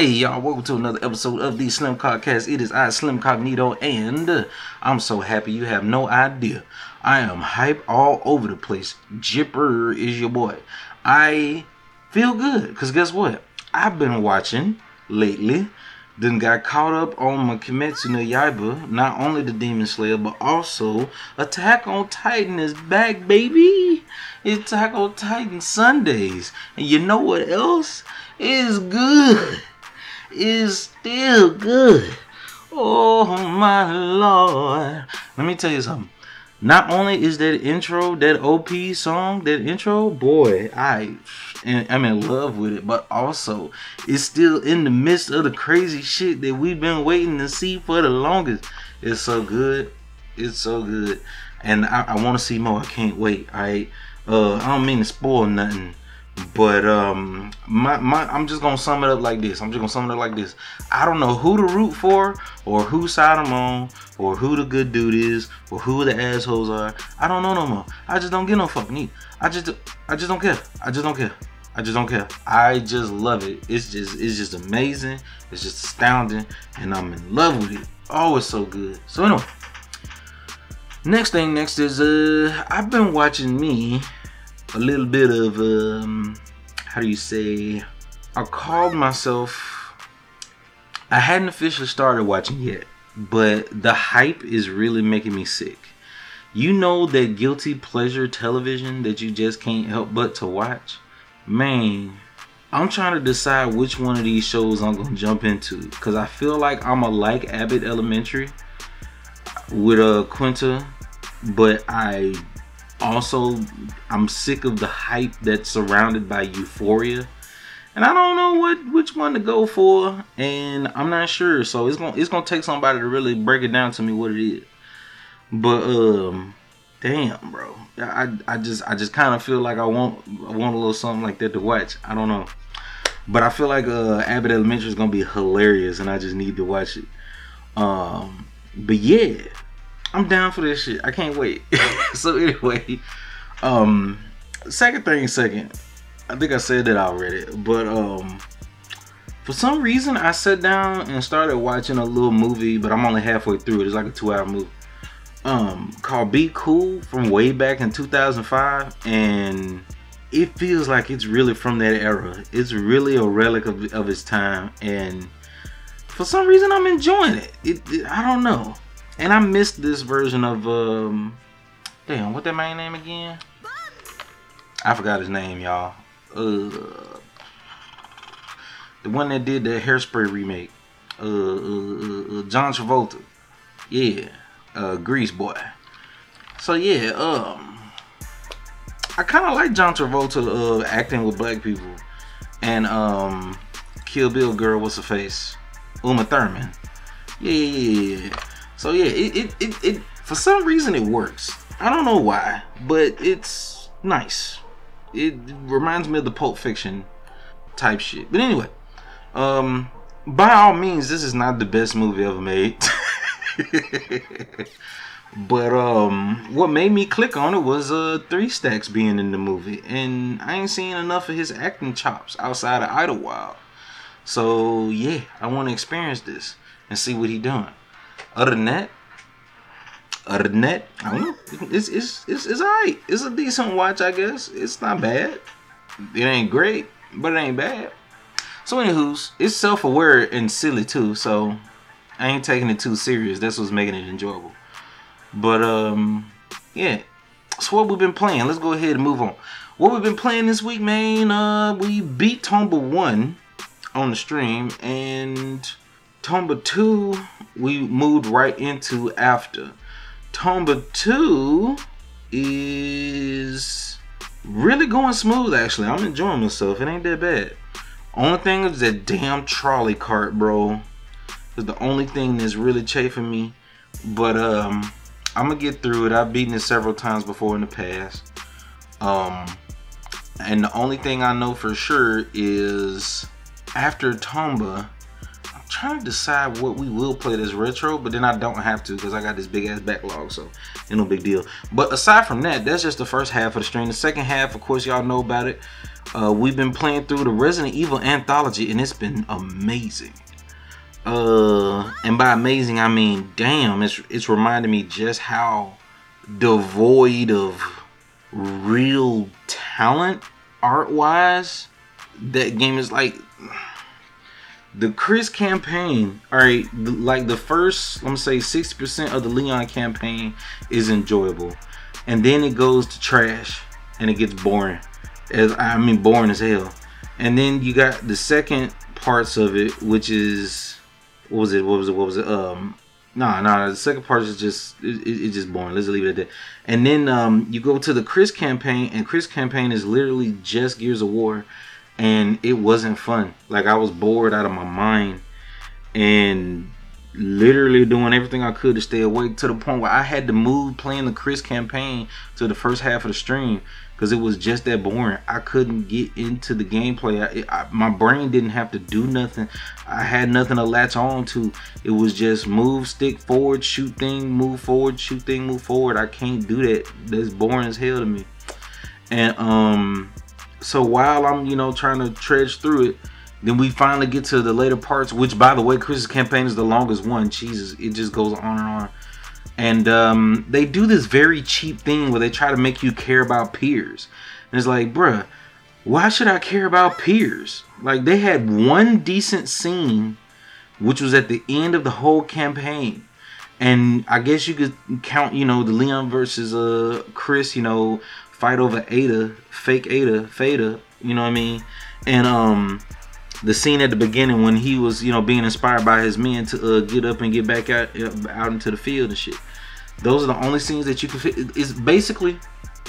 Hey y'all, welcome to another episode of the Slim Podcast. It is I, Slim Cognito, and uh, I'm so happy you have no idea. I am hype all over the place. Jipper is your boy. I feel good, because guess what? I've been watching lately. Then got caught up on my Kimetsu no Yaiba, not only the Demon Slayer, but also Attack on Titan is back, baby. It's Attack on Titan Sundays. And you know what else? Is good is still good. Oh my lord. Let me tell you something. Not only is that intro, that OP song, that intro, boy, I am in love with it, but also it's still in the midst of the crazy shit that we've been waiting to see for the longest. It's so good. It's so good. And I, I want to see more. I can't wait. I uh I don't mean to spoil nothing but um, my, my I'm just gonna sum it up like this. I'm just gonna sum it up like this. I don't know who to root for, or whose side I'm on, or who the good dude is, or who the assholes are. I don't know no more. I just don't get no fucking need. I just I just don't care. I just don't care. I just don't care. I just love it. It's just it's just amazing. It's just astounding, and I'm in love with it. Oh, it's so good. So anyway, next thing next is uh I've been watching me a little bit of um, how do you say? I called myself. I hadn't officially started watching yet, but the hype is really making me sick. You know that guilty pleasure television that you just can't help but to watch? Man, I'm trying to decide which one of these shows I'm gonna jump into because I feel like I'm a like Abbott Elementary with a uh, Quinta, but I also I'm sick of the hype that's surrounded by Euphoria. And I don't know what which one to go for, and I'm not sure. So it's gonna it's gonna take somebody to really break it down to me what it is. But um, damn, bro, I I just I just kind of feel like I want I want a little something like that to watch. I don't know, but I feel like uh Abbott Elementary is gonna be hilarious, and I just need to watch it. Um, but yeah, I'm down for this shit. I can't wait. so anyway, um, second thing second. I think I said that already, but um, for some reason I sat down and started watching a little movie, but I'm only halfway through it. It's like a two-hour movie. Um, called Be Cool from way back in 2005, and it feels like it's really from that era. It's really a relic of, of its time, and for some reason I'm enjoying it. it, it I don't know. And I missed this version of um damn, what that man name again? I forgot his name, y'all. Uh the one that did the hairspray remake. Uh, uh, uh, uh John Travolta. Yeah. Uh Grease boy. So yeah, um I kinda like John Travolta uh acting with black people. And um Kill Bill girl, what's her face? Uma Thurman. Yeah, yeah, yeah. So yeah, it, it, it, it for some reason it works. I don't know why, but it's nice. It reminds me of the Pulp Fiction type shit. But anyway, um, by all means, this is not the best movie ever made. but um, what made me click on it was uh Three Stacks being in the movie, and I ain't seen enough of his acting chops outside of Idlewild. So yeah, I want to experience this and see what he doing. Other than that, other than that, I don't know. It's it's it's it's alright. It's a decent watch, I guess. It's not bad. It ain't great, but it ain't bad. So, anywho's, it's self-aware and silly too. So, I ain't taking it too serious. That's what's making it enjoyable. But um, yeah. So what we've been playing. Let's go ahead and move on. What we've been playing this week, man. Uh, we beat Tomba one on the stream and Tomba 2, we moved right into after. Tomba 2 is really going smooth, actually. I'm enjoying myself. It ain't that bad. Only thing is that damn trolley cart, bro. Is the only thing that's really chafing me. But um, I'm gonna get through it. I've beaten it several times before in the past. Um, and the only thing I know for sure is after Tomba, trying to decide what we will play this retro, but then I don't have to because I got this big ass backlog, so ain't no big deal. But aside from that, that's just the first half of the stream. The second half, of course, y'all know about it. Uh, we've been playing through the Resident Evil anthology, and it's been amazing. Uh, and by amazing, I mean damn. It's it's reminding me just how devoid of real talent art wise that game is like the Chris campaign, all right, like the first, let me say 60% of the Leon campaign is enjoyable. And then it goes to trash and it gets boring. As I mean boring as hell. And then you got the second parts of it, which is what was it? What was it? What was it? Um nah, nah, the second part is just it, it, it's just boring. Let's leave it at that. And then um, you go to the Chris campaign, and Chris campaign is literally just Gears of War, and it wasn't fun. Like I was bored out of my mind, and literally doing everything I could to stay awake to the point where I had to move playing the Chris campaign to the first half of the stream because it was just that boring. I couldn't get into the gameplay. I, I, my brain didn't have to do nothing. I had nothing to latch on to. It was just move, stick forward, shoot thing, move forward, shoot thing, move forward. I can't do that. That's boring as hell to me. And um, so while I'm you know trying to trudge through it, then we finally get to the later parts. Which by the way, Chris's campaign is the longest one. Jesus, it just goes on and on and um, they do this very cheap thing where they try to make you care about Piers. And it's like, bruh, why should I care about Piers? Like they had one decent scene, which was at the end of the whole campaign. And I guess you could count, you know, the Leon versus uh Chris, you know, fight over Ada, fake Ada, Fada, you know what I mean? And um the scene at the beginning when he was, you know, being inspired by his men to uh, get up and get back out out into the field and shit. Those are the only scenes that you can fit. It's basically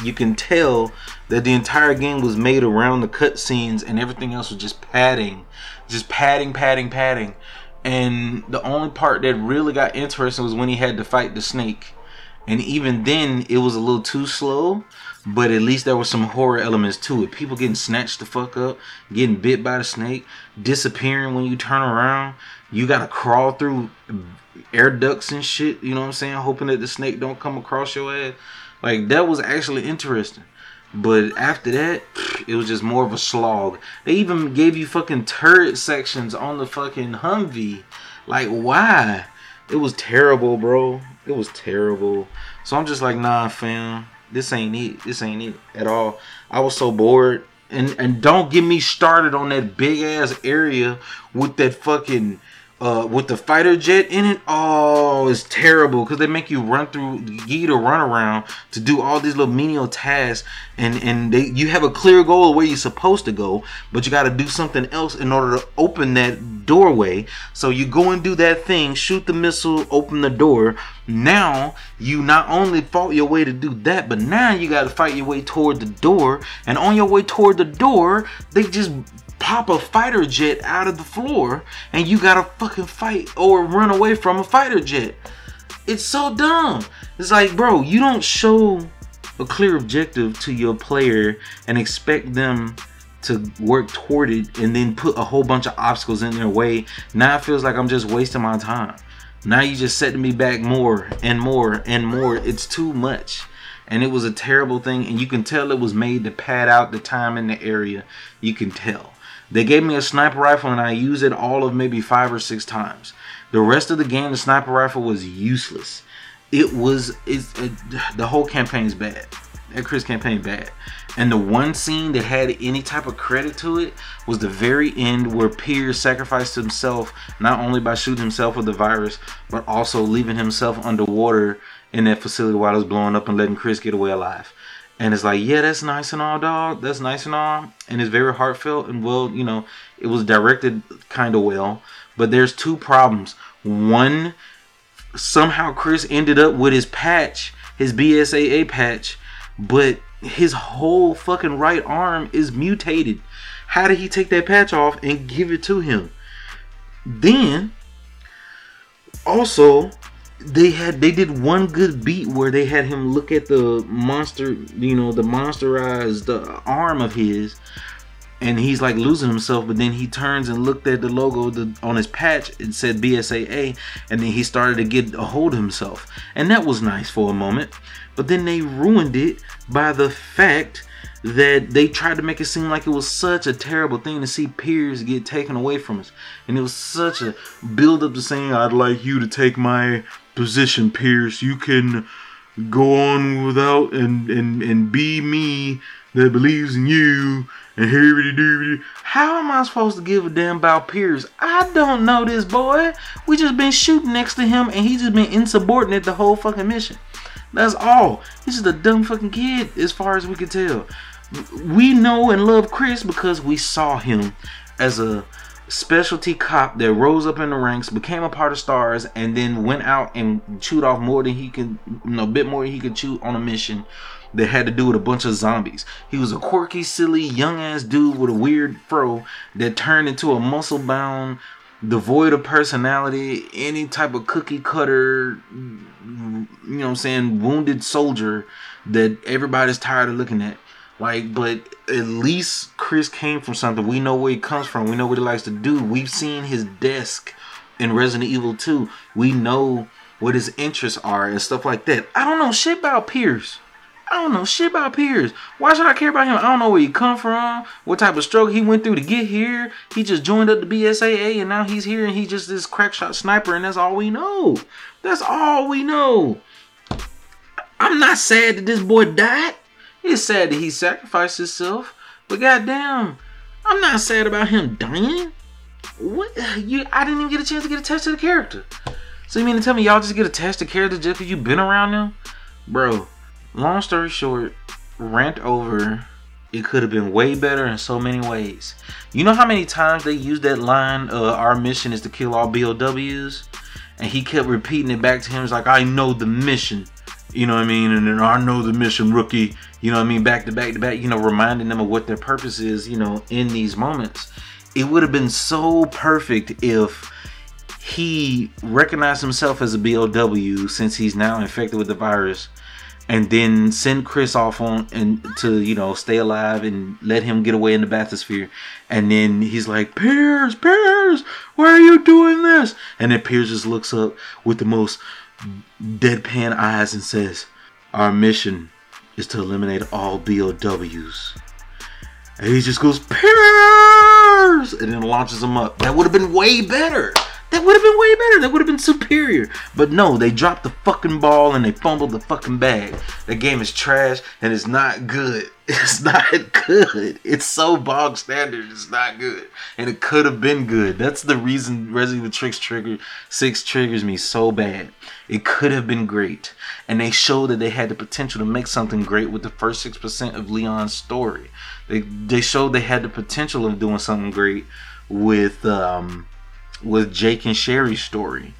you can tell that the entire game was made around the cut scenes and everything else was just padding, just padding, padding, padding. And the only part that really got interesting was when he had to fight the snake. And even then, it was a little too slow, but at least there were some horror elements to it. People getting snatched the fuck up, getting bit by the snake, disappearing when you turn around. You gotta crawl through air ducts and shit. You know what I'm saying? Hoping that the snake don't come across your ass. Like that was actually interesting. But after that, it was just more of a slog. They even gave you fucking turret sections on the fucking Humvee. Like why? It was terrible, bro. It was terrible. So I'm just like, nah, fam. This ain't it. This ain't it at all. I was so bored. And and don't get me started on that big ass area with that fucking uh, with the fighter jet in it, oh, it's terrible because they make you run through, you to run around to do all these little menial tasks, and and they you have a clear goal of where you're supposed to go, but you got to do something else in order to open that doorway. So you go and do that thing, shoot the missile, open the door. Now you not only fought your way to do that, but now you got to fight your way toward the door, and on your way toward the door, they just pop a fighter jet out of the floor and you gotta fucking fight or run away from a fighter jet. It's so dumb. It's like, bro, you don't show a clear objective to your player and expect them to work toward it and then put a whole bunch of obstacles in their way. Now it feels like I'm just wasting my time. Now you just setting me back more and more and more. It's too much. And it was a terrible thing, and you can tell it was made to pad out the time in the area. You can tell. They gave me a sniper rifle and I used it all of maybe five or six times. The rest of the game, the sniper rifle was useless. It was it's it, the whole campaign's bad. That Chris campaign bad. And the one scene that had any type of credit to it was the very end where Pierce sacrificed himself not only by shooting himself with the virus, but also leaving himself underwater in that facility while it was blowing up and letting Chris get away alive. And it's like, yeah, that's nice and all, dog. That's nice and all. And it's very heartfelt and well, you know, it was directed kind of well. But there's two problems. One, somehow Chris ended up with his patch, his BSAA patch, but his whole fucking right arm is mutated. How did he take that patch off and give it to him? Then, also, they had they did one good beat where they had him look at the monster, you know, the monsterized uh, arm of his, and he's like losing himself. But then he turns and looked at the logo the, on his patch. It said BSAA, and then he started to get a hold of himself, and that was nice for a moment. But then they ruined it by the fact that they tried to make it seem like it was such a terrible thing to see Pierce get taken away from us. And it was such a build up to saying, I'd like you to take my position, Pierce. You can go on without and, and, and be me that believes in you and here How am I supposed to give a damn about Pierce? I don't know this boy. We just been shooting next to him and he just been insubordinate the whole fucking mission. That's all. He's just a dumb fucking kid as far as we can tell. We know and love Chris because we saw him as a specialty cop that rose up in the ranks, became a part of Stars, and then went out and chewed off more than he could, you know, a bit more than he could chew on a mission that had to do with a bunch of zombies. He was a quirky, silly, young ass dude with a weird fro that turned into a muscle bound, devoid of personality, any type of cookie cutter, you know what I'm saying, wounded soldier that everybody's tired of looking at. Like, but at least Chris came from something. We know where he comes from. We know what he likes to do. We've seen his desk in Resident Evil 2. We know what his interests are and stuff like that. I don't know shit about Pierce. I don't know shit about Pierce. Why should I care about him? I don't know where he come from, what type of struggle he went through to get here. He just joined up the BSAA and now he's here and he's just this crack shot sniper and that's all we know. That's all we know. I'm not sad that this boy died. It's sad that he sacrificed himself, but goddamn, I'm not sad about him dying. What you? I didn't even get a chance to get attached to the character. So you mean to tell me y'all just get attached to characters just because you've been around them, bro? long story short, rant over. It could have been way better in so many ways. You know how many times they used that line, uh, our mission is to kill all BOWs? And he kept repeating it back to him. It's like, I know the mission. You know what I mean? And then I know the mission, rookie. You know what I mean? Back to back to back, you know, reminding them of what their purpose is, you know, in these moments. It would have been so perfect if he recognized himself as a BOW since he's now infected with the virus and then send Chris off on and to you know stay alive and let him get away in the bathysphere. And then he's like, Pierce, Pierce, why are you doing this? And then Pierce just looks up with the most deadpan eyes and says, Our mission is to eliminate all BOWs. And he just goes, Pierce! And then launches him up. That would have been way better. That would have been way better. That would have been superior. But no, they dropped the fucking ball and they fumbled the fucking bag. The game is trash and it's not good. It's not good. It's so bog standard. It's not good. And it could have been good. That's the reason Resident Evil Tricks Trigger 6 triggers me so bad. It could have been great. And they showed that they had the potential to make something great with the first 6% of Leon's story. They, they showed they had the potential of doing something great with um, with Jake and Sherry's story.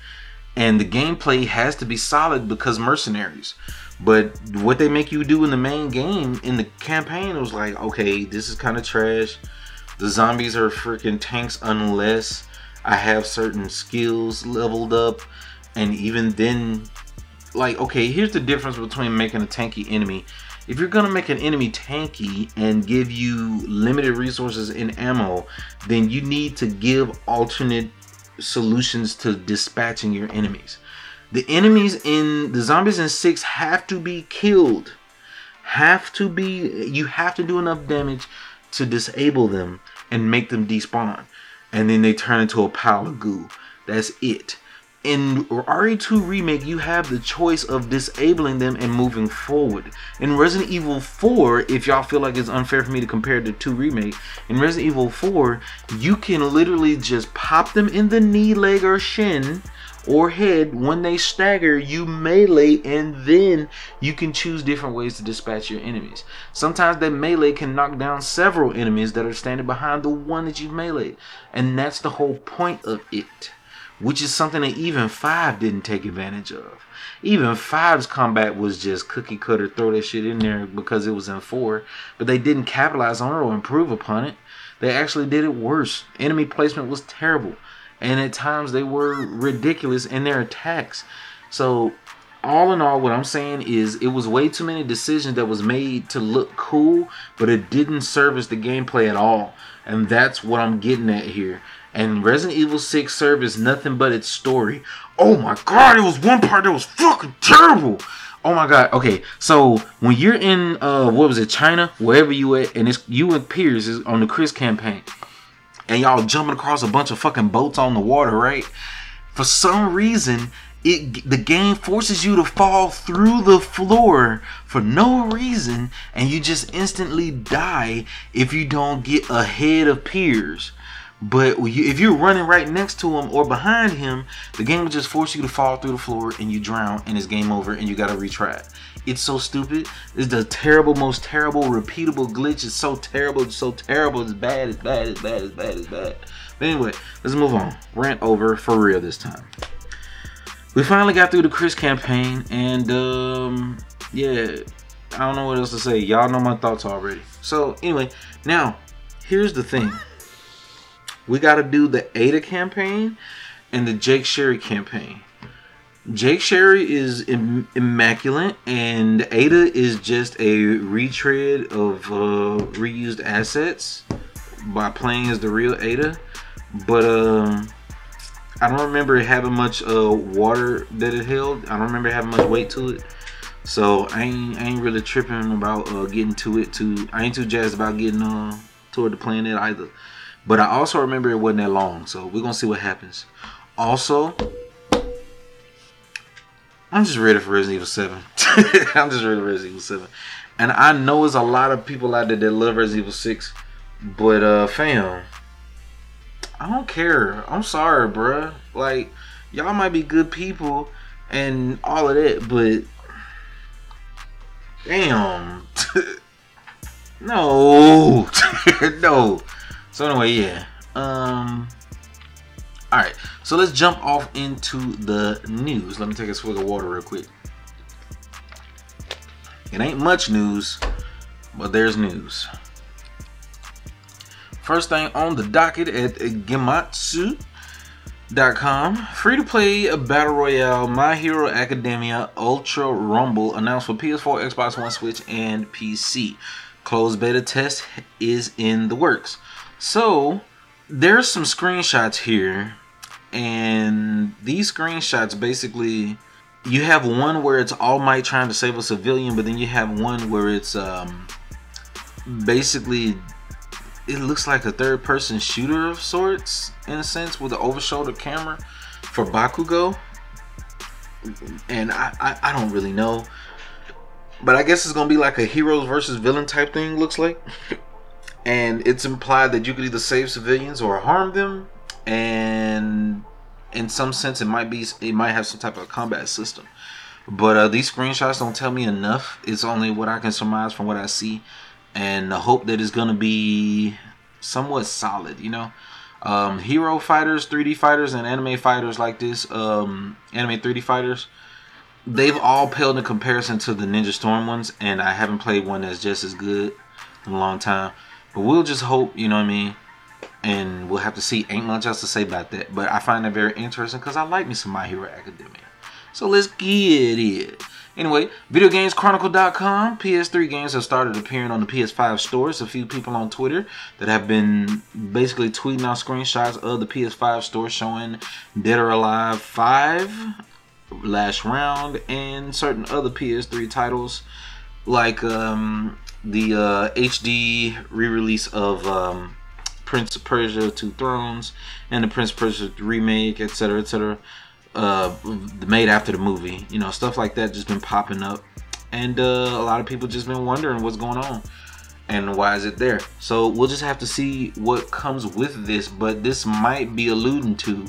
And the gameplay has to be solid because mercenaries. But what they make you do in the main game, in the campaign, it was like, okay, this is kind of trash. The zombies are freaking tanks unless I have certain skills leveled up. And even then, like, okay, here's the difference between making a tanky enemy. If you're gonna make an enemy tanky and give you limited resources in ammo, then you need to give alternate solutions to dispatching your enemies. The enemies in the zombies in 6 have to be killed. Have to be you have to do enough damage to disable them and make them despawn. And then they turn into a pile of goo. That's it in RE2 Remake, you have the choice of disabling them and moving forward. In Resident Evil 4, if y'all feel like it's unfair for me to compare the 2 Remake, in Resident Evil 4, you can literally just pop them in the knee, leg, or shin or head. When they stagger, you melee, and then you can choose different ways to dispatch your enemies. Sometimes that melee can knock down several enemies that are standing behind the one that you've meleeed, and that's the whole point of it which is something that even five didn't take advantage of. Even five's combat was just cookie cutter, throw that shit in there because it was in four, but they didn't capitalize on it or improve upon it. They actually did it worse. Enemy placement was terrible, and at times they were ridiculous in their attacks. So, all in all, what I'm saying is it was way too many decisions that was made to look cool, but it didn't service the gameplay at all. And that's what I'm getting at here. And Resident Evil 6 served as nothing but its story. Oh my god, it was one part that was fucking terrible. Oh my god. Okay, so when you're in uh what was it, China, wherever you at, and it's you and Piers is on the Chris campaign, and y'all jumping across a bunch of fucking boats on the water, right? For some reason, it the game forces you to fall through the floor for no reason, and you just instantly die if you don't get ahead of Piers But if you're running right next to him or behind him, the game will just force you to fall through the floor and you drown and it's game over and you gotta retry it. It's so stupid. It's the terrible, most terrible, repeatable glitch. It's so terrible. It's so terrible. It's bad. It's bad. It's bad. It's bad. It's bad. But anyway, let's move on. Rant over for real this time. We finally got through the Chris campaign, and um, yeah, I don't know what else to say. Y'all know my thoughts already. So anyway, now here's the thing we got to do the Ada campaign and the Jake Sherry campaign. Jake Sherry is Im- immaculate, and Ada is just a retread of uh, reused assets by playing as the real Ada. But um, I don't remember having much uh, water that it held. I don't remember having much weight to it. So I ain't, I ain't really tripping about uh, getting to it. Too, I ain't too jazzed about getting uh, toward the planet either. But I also remember it wasn't that long, so we're gonna see what happens. Also, I'm just ready for Resident Evil 7. I'm just ready for Resident Evil 7. And I know there's a lot of people out there that love Resident Evil 6, but uh fam, I don't care. I'm sorry, bruh. Like, y'all might be good people and all of that, but damn. no. no. So anyway, yeah. Um. All right. So let's jump off into the news. Let me take a swig of water real quick. It ain't much news, but there's news. First thing on the docket at Gematsu.com. Free to play Battle Royale My Hero Academia Ultra Rumble announced for PS4, Xbox One, Switch, and PC. Closed beta test is in the works. So there's some screenshots here, and these screenshots basically you have one where it's All Might trying to save a civilian, but then you have one where it's um basically it looks like a third person shooter of sorts in a sense with an over shoulder camera for Bakugo. And I, I, I don't really know. But I guess it's gonna be like a heroes versus villain type thing, looks like. and it's implied that you could either save civilians or harm them and in some sense it might be it might have some type of combat system but uh, these screenshots don't tell me enough it's only what i can surmise from what i see and the hope that it's gonna be somewhat solid you know um, hero fighters 3d fighters and anime fighters like this um, anime 3d fighters they've all paled in comparison to the ninja storm ones and i haven't played one that's just as good in a long time but we'll just hope, you know what I mean? And we'll have to see. Ain't much else to say about that. But I find that very interesting because I like me some My Hero Academia. So let's get it. Anyway, VideoGamesChronicle.com. PS3 games have started appearing on the PS5 stores. A few people on Twitter that have been basically tweeting out screenshots of the PS5 store showing Dead or Alive 5, Last Round, and certain other PS3 titles like um, the uh, HD re-release of um, Prince of Persia: Two Thrones and the Prince of Persia remake, etc., etc. Uh, made after the movie, you know, stuff like that just been popping up, and uh, a lot of people just been wondering what's going on and why is it there. So we'll just have to see what comes with this, but this might be alluding to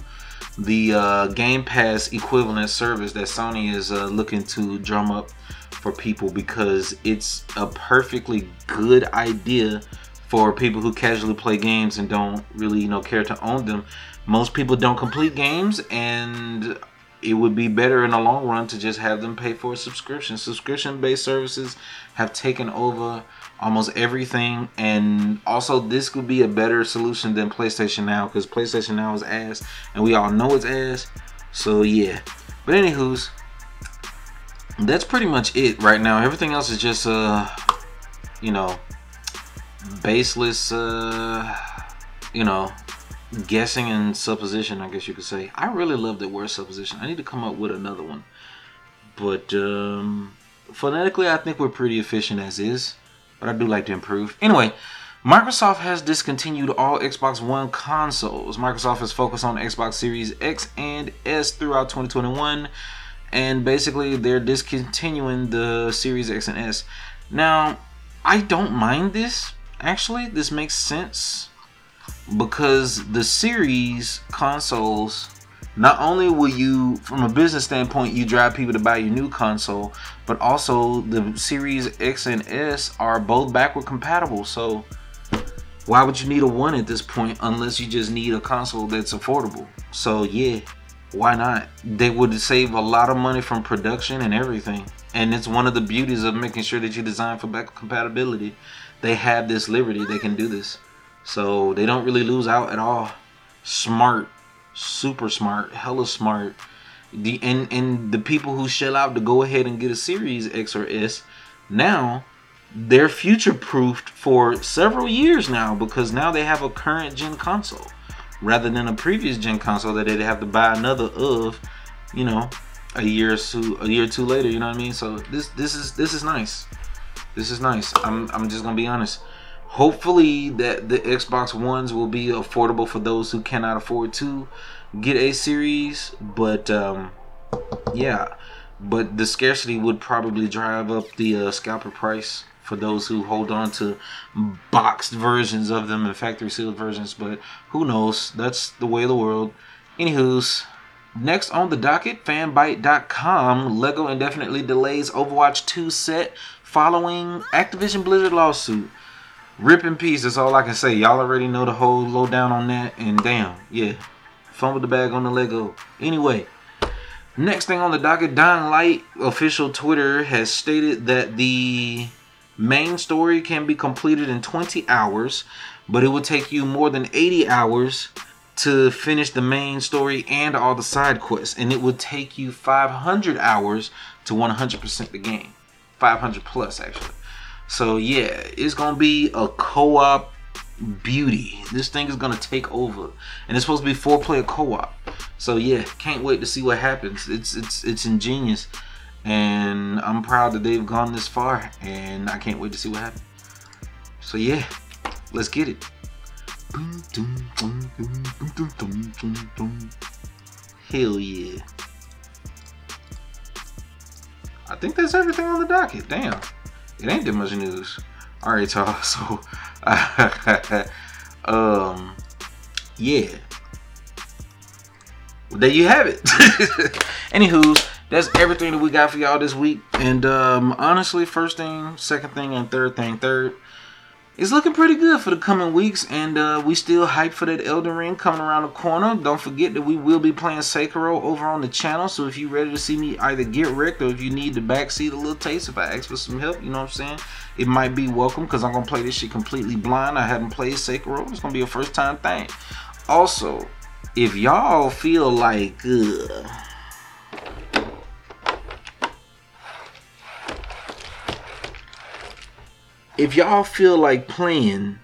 the uh, Game Pass equivalent service that Sony is uh, looking to drum up for people because it's a perfectly good idea for people who casually play games and don't really you know care to own them most people don't complete games and it would be better in the long run to just have them pay for a subscription. Subscription based services have taken over almost everything and also this could be a better solution than playstation now because playstation now is ass and we all know it's ass. So yeah. But anywho's that's pretty much it right now. Everything else is just uh you know baseless uh you know guessing and supposition, I guess you could say. I really love the word supposition. I need to come up with another one. But um phonetically, I think we're pretty efficient as is, but I do like to improve. Anyway, Microsoft has discontinued all Xbox One consoles. Microsoft has focused on Xbox Series X and S throughout 2021, and basically they're discontinuing the Series X and S. Now, I don't mind this. Actually, this makes sense because the series consoles not only will you from a business standpoint you drive people to buy your new console but also the series x and s are both backward compatible. So why would you need a one at this point unless you just need a console that's affordable? So yeah why not? They would save a lot of money from production and everything. And it's one of the beauties of making sure that you design for backward compatibility. They have this liberty. They can do this so they don't really lose out at all. Smart, super smart, hella smart. The and and the people who shell out to go ahead and get a Series X or S now they're future proofed for several years now because now they have a current gen console rather than a previous gen console that they'd have to buy another of, you know, a year or two a year or two later, you know what I mean? So this this is this is nice. This is nice. I'm I'm just gonna be honest hopefully that the Xbox Ones will be affordable for those who cannot afford to get a series but um, yeah but the scarcity would probably drive up the uh, scalper price for those who hold on to boxed versions of them and factory sealed versions but who knows that's the way of the world anywho's Next on the docket, fanbyte.com. Lego indefinitely delays Overwatch 2 set following Activision Blizzard lawsuit. Rip in peace. That's all I can say. Y'all already know the whole lowdown on that. And damn, yeah. Fumble the bag on the Lego. Anyway, next thing on the docket, Dying Light official Twitter has stated that the main story can be completed in 20 hours, but it will take you more than 80 hours to finish the main story and all the side quests, and it would take you 500 hours to 100% the game. 500 plus, actually. So yeah, it's gonna be a co-op beauty. This thing is gonna take over, and it's supposed to be four-player co-op. So yeah, can't wait to see what happens. It's it's it's ingenious, and I'm proud that they've gone this far, and I can't wait to see what happens. So yeah, let's get it. Hell yeah. I think that's everything on the docket. Damn it ain't that much news. All right, y'all. So, um, yeah. Well, there you have it. Anywho, that's everything that we got for y'all this week. And um, honestly, first thing, second thing, and third thing, third it's looking pretty good for the coming weeks, and uh, we still hype for that Elden Ring coming around the corner. Don't forget that we will be playing Sekiro over on the channel, so if you're ready to see me either get wrecked or if you need the backseat a little taste, if I ask for some help, you know what I'm saying? It might be welcome because I'm going to play this shit completely blind. I haven't played Sekiro. It's going to be a first time thing. Also, if y'all feel like... Uh, if y'all feel like playing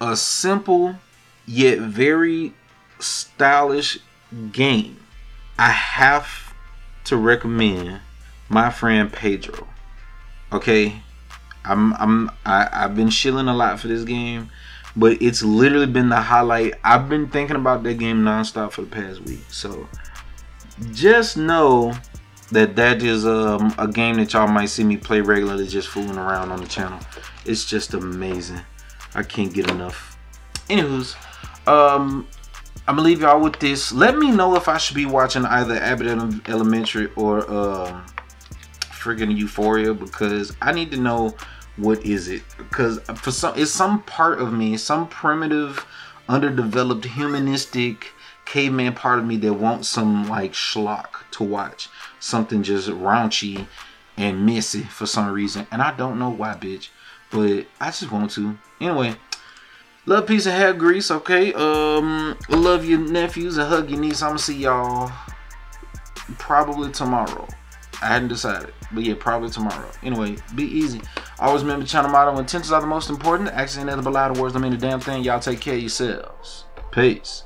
a simple yet very stylish game, I have to recommend my friend Pedro. Okay, I'm I'm I, I've been shilling a lot for this game, but it's literally been the highlight. I've been thinking about that game nonstop for the past week. So just know that that is um, a game that y'all might see me play regularly just fooling around on the channel. It's just amazing. I can't get enough. Anywho's um i'm gonna leave y'all with this. Let me know if i should be watching either abbott elementary or um friggin euphoria because i need to know what is it. Because for some it's some part of me some primitive underdeveloped humanistic caveman part of me that wants some like schlock to watch something just raunchy and messy for some reason. And I don't know why, bitch. But I just want to. Anyway, love, peace, and hair grease, okay? Um, love your nephews and hug your niece. I'm gonna see y'all probably tomorrow. I hadn't decided. But yeah, probably tomorrow. Anyway, be easy. Always remember channel motto intentions are the most important. Actions ain't nothing but words don't mean a damn thing. Y'all take care of yourselves. Peace.